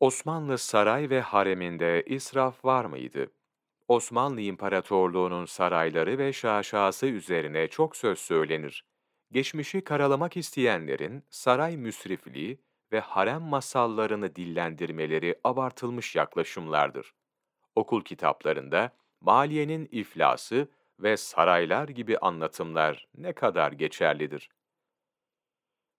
Osmanlı saray ve hareminde israf var mıydı? Osmanlı İmparatorluğu'nun sarayları ve şaşası üzerine çok söz söylenir. Geçmişi karalamak isteyenlerin saray müsrifliği ve harem masallarını dillendirmeleri abartılmış yaklaşımlardır. Okul kitaplarında maliyenin iflası ve saraylar gibi anlatımlar ne kadar geçerlidir.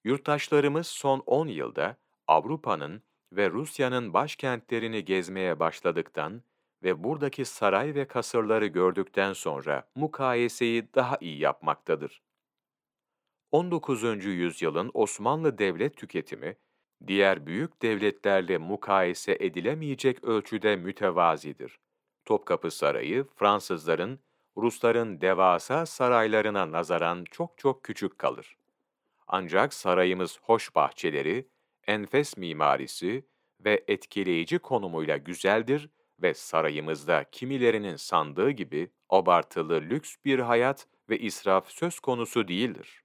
Yurttaşlarımız son 10 yılda Avrupa'nın ve Rusya'nın başkentlerini gezmeye başladıktan ve buradaki saray ve kasırları gördükten sonra mukayeseyi daha iyi yapmaktadır. 19. yüzyılın Osmanlı devlet tüketimi, diğer büyük devletlerle mukayese edilemeyecek ölçüde mütevazidir. Topkapı Sarayı, Fransızların, Rusların devasa saraylarına nazaran çok çok küçük kalır. Ancak sarayımız hoş bahçeleri, enfes mimarisi ve etkileyici konumuyla güzeldir ve sarayımızda kimilerinin sandığı gibi abartılı lüks bir hayat ve israf söz konusu değildir.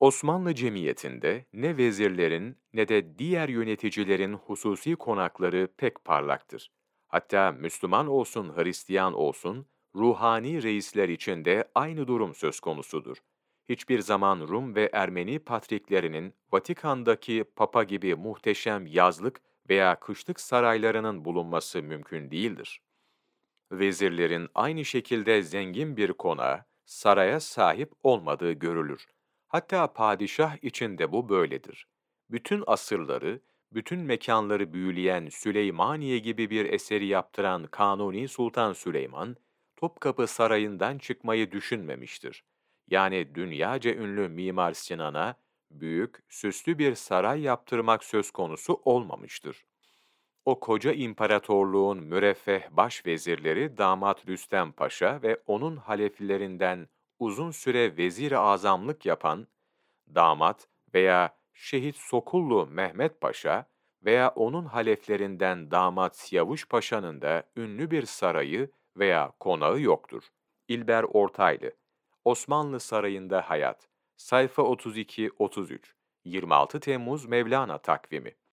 Osmanlı cemiyetinde ne vezirlerin ne de diğer yöneticilerin hususi konakları pek parlaktır. Hatta Müslüman olsun Hristiyan olsun, ruhani reisler için de aynı durum söz konusudur hiçbir zaman Rum ve Ermeni patriklerinin Vatikan'daki papa gibi muhteşem yazlık veya kışlık saraylarının bulunması mümkün değildir. Vezirlerin aynı şekilde zengin bir konağa, saraya sahip olmadığı görülür. Hatta padişah için de bu böyledir. Bütün asırları, bütün mekanları büyüleyen Süleymaniye gibi bir eseri yaptıran Kanuni Sultan Süleyman, Topkapı Sarayı'ndan çıkmayı düşünmemiştir yani dünyaca ünlü Mimar Sinan'a büyük, süslü bir saray yaptırmak söz konusu olmamıştır. O koca imparatorluğun müreffeh başvezirleri damat Rüstem Paşa ve onun haleflerinden uzun süre vezir-i azamlık yapan damat veya şehit Sokullu Mehmet Paşa veya onun haleflerinden damat Siyavuş Paşa'nın da ünlü bir sarayı veya konağı yoktur. İlber Ortaylı Osmanlı Sarayı'nda Hayat. Sayfa 32-33 26 Temmuz Mevlana Takvimi